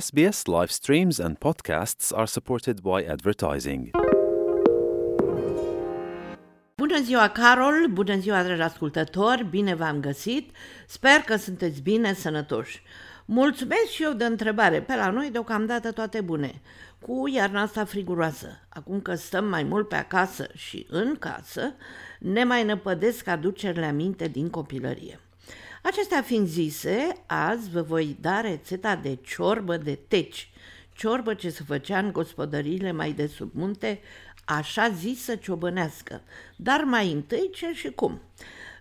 SBS live streams and podcasts are supported by advertising. Bună ziua, Carol! Bună ziua, dragi ascultători! Bine v-am găsit! Sper că sunteți bine, sănătoși! Mulțumesc și eu de întrebare. Pe la noi deocamdată toate bune. Cu iarna asta friguroasă. Acum că stăm mai mult pe acasă și în casă, ne mai năpădesc aducerile aminte din copilărie. Acestea fiind zise, azi vă voi da rețeta de ciorbă de teci, ciorbă ce se făcea în gospodăriile mai de sub munte, așa zisă ciobănească, dar mai întâi ce și cum.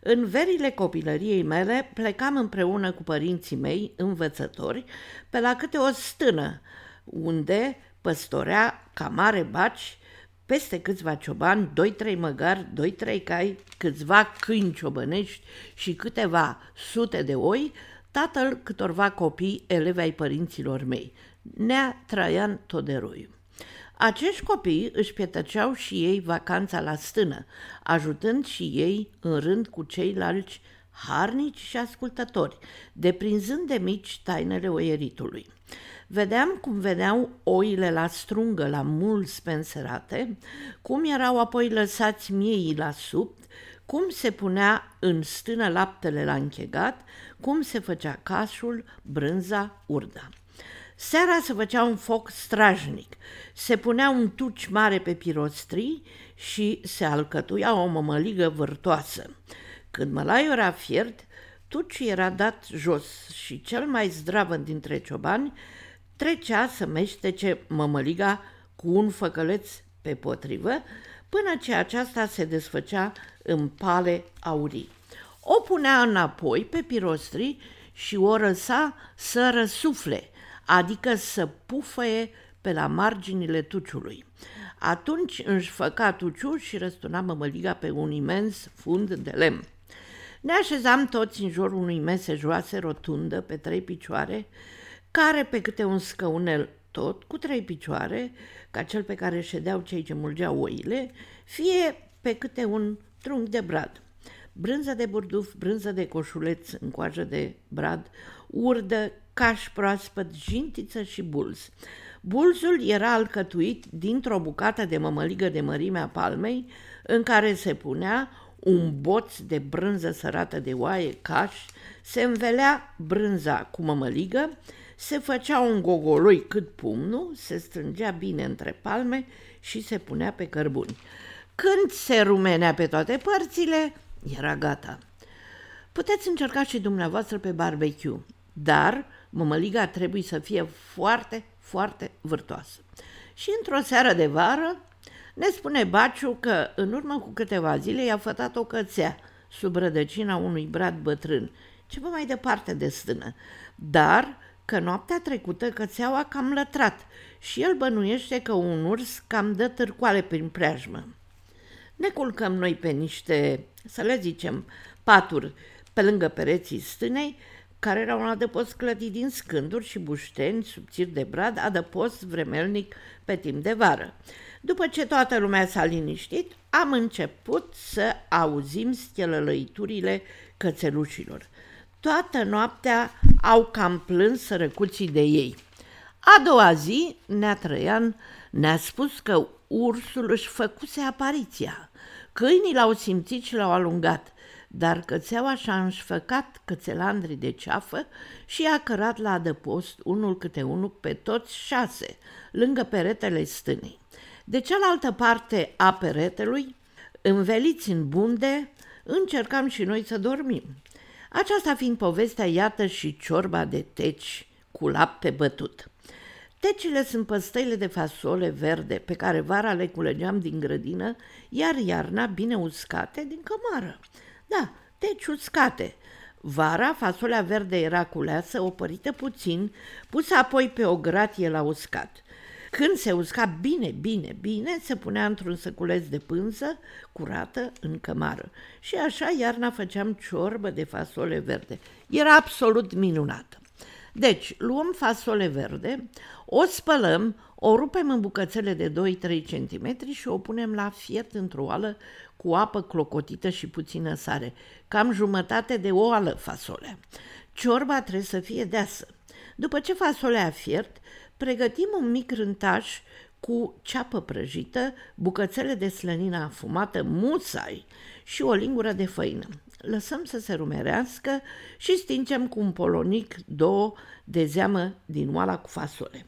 În verile copilăriei mele plecam împreună cu părinții mei, învățători, pe la câte o stână, unde păstorea ca mare baci peste câțiva ciobani, doi-trei măgari, doi-trei cai, câțiva câini ciobănești și câteva sute de oi, tatăl câtorva copii elevi ai părinților mei, Nea Traian Toderoiu. Acești copii își petăceau și ei vacanța la stână, ajutând și ei în rând cu ceilalți harnici și ascultători, deprinzând de mici tainele oieritului. Vedeam cum veneau oile la strungă, la mult spenserate, cum erau apoi lăsați miei la sub, cum se punea în stână laptele la închegat, cum se făcea cașul, brânza, urda. Seara se făcea un foc strajnic, se punea un tuci mare pe pirostrii și se alcătuia o mămăligă vârtoasă. Când mălaiul era fiert, tuciul era dat jos și cel mai zdravăn dintre ciobani trecea să meștece mămăliga cu un făcăleț pe potrivă, până ce aceasta se desfăcea în pale aurii. O punea înapoi pe pirostri și o răsa să răsufle, adică să pufăie pe la marginile tuciului. Atunci își făca tuciul și răstuna mămăliga pe un imens fund de lemn. Ne așezam toți în jurul unui mese joase rotundă pe trei picioare, care pe câte un scăunel tot, cu trei picioare, ca cel pe care ședeau cei ce mulgeau oile, fie pe câte un trunchi de brad. Brânză de burduf, brânză de coșuleț în coajă de brad, urdă, caș proaspăt, jintiță și bulz. Bulzul era alcătuit dintr-o bucată de mămăligă de mărimea palmei, în care se punea un boț de brânză sărată de oaie, caș, se învelea brânza cu mămăligă, se făcea un gogoloi cât pumnul, se strângea bine între palme și se punea pe cărbuni. Când se rumenea pe toate părțile, era gata. Puteți încerca și dumneavoastră pe barbecue, dar mămăliga trebuie să fie foarte, foarte vârtoasă. Și într-o seară de vară ne spune Baciu că în urmă cu câteva zile i-a fătat o cățea sub rădăcina unui brad bătrân, ceva mai departe de stână, dar că noaptea trecută cățeaua cam lătrat și el bănuiește că un urs cam dă târcoale prin preajmă. Ne culcăm noi pe niște, să le zicem, paturi pe lângă pereții stânei, care era un adăpost clădit din scânduri și bușteni subțiri de brad, adăpost vremelnic pe timp de vară. După ce toată lumea s-a liniștit, am început să auzim schelălăiturile cățelușilor. Toată noaptea au cam plâns sărăcuții de ei. A doua zi, Nea Trăian ne-a spus că ursul își făcuse apariția. Câinii l-au simțit și l-au alungat, dar cățeaua și-a înșfăcat cățelandrii de ceafă și a cărat la adăpost unul câte unul pe toți șase, lângă peretele stânei. De cealaltă parte a peretelui, înveliți în bunde, încercam și noi să dormim. Aceasta fiind povestea, iată și ciorba de teci cu lapte bătut. Tecile sunt păstăile de fasole verde pe care vara le culegeam din grădină, iar iarna bine uscate din cămară. Da, teci uscate. Vara fasolea verde era culeasă, opărită puțin, pusă apoi pe o gratie la uscat. Când se usca bine, bine, bine, se punea într-un săculeț de pânză curată în cămară. Și așa iarna făceam ciorbă de fasole verde. Era absolut minunată. Deci, luăm fasole verde, o spălăm, o rupem în bucățele de 2-3 cm și o punem la fiert într-o oală cu apă clocotită și puțină sare, cam jumătate de o oală fasolea. Ciorba trebuie să fie deasă. După ce fasolea a fiert, pregătim un mic rântaș cu ceapă prăjită, bucățele de slănină afumată, musai și o lingură de făină. Lăsăm să se rumerească și stingem cu un polonic, două de zeamă din oala cu fasole.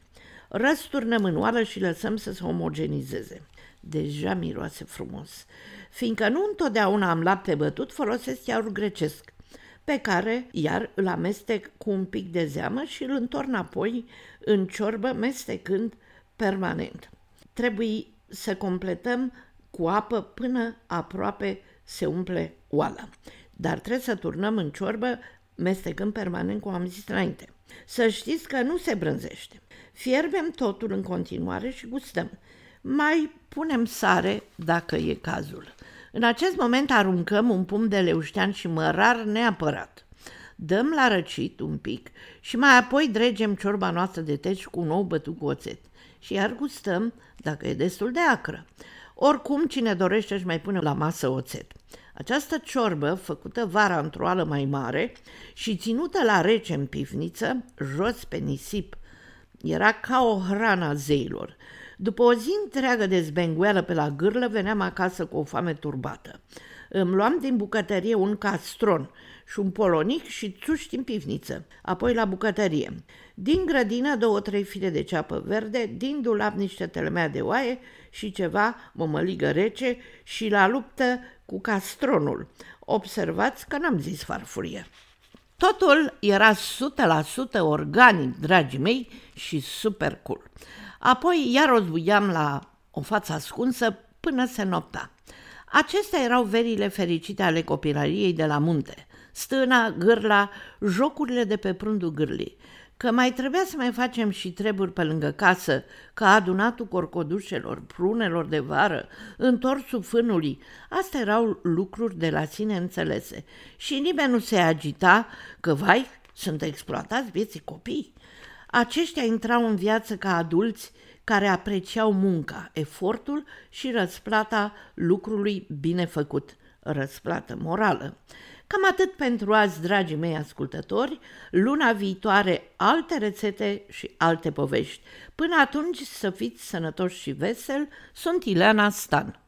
Răsturnăm în oală și lăsăm să se omogenizeze. Deja miroase frumos. Fiindcă nu întotdeauna am lapte bătut, folosesc iaurt grecesc, pe care iar îl amestec cu un pic de zeamă și îl întorn apoi în ciorbă, mestecând permanent. Trebuie să completăm cu apă până aproape se umple oala. Dar trebuie să turnăm în ciorbă, mestecând permanent, cum am zis înainte. Să știți că nu se brânzește. Fierbem totul în continuare și gustăm. Mai punem sare dacă e cazul. În acest moment aruncăm un pumn de leuștean și mărar neapărat. Dăm la răcit un pic și mai apoi dregem ciorba noastră de teci cu un ou bătut cu oțet. Și iar gustăm dacă e destul de acră. Oricum, cine dorește își mai pune la masă oțet. Această ciorbă, făcută vara într-o ală mai mare și ținută la rece în pivniță, jos pe nisip, era ca o hrană a zeilor. După o zi întreagă de zbengueală pe la gârlă, veneam acasă cu o foame turbată. Îmi luam din bucătărie un castron și un polonic și țuști în pivniță, apoi la bucătărie. Din grădină două-trei fire de ceapă verde, din dulap niște telemea de oaie și ceva mămăligă rece și la luptă cu castronul. Observați că n-am zis farfurie. Totul era 100% organic, dragii mei, și super cool. Apoi iar o zbuiam la o față ascunsă până se nopta. Acestea erau verile fericite ale copilăriei de la munte. Stâna, gârla, jocurile de pe prundul gârlii. Că mai trebuia să mai facem și treburi pe lângă casă, ca adunatul corcodușelor, prunelor de vară, întorsul fânului. Astea erau lucruri de la sine înțelese. Și nimeni nu se agita că, vai, sunt exploatați vieții copii. Aceștia intrau în viață ca adulți care apreciau munca, efortul și răsplata lucrului bine făcut, răsplată morală. Cam atât pentru azi, dragii mei ascultători, luna viitoare alte rețete și alte povești. Până atunci să fiți sănătoși și veseli, sunt Ileana Stan.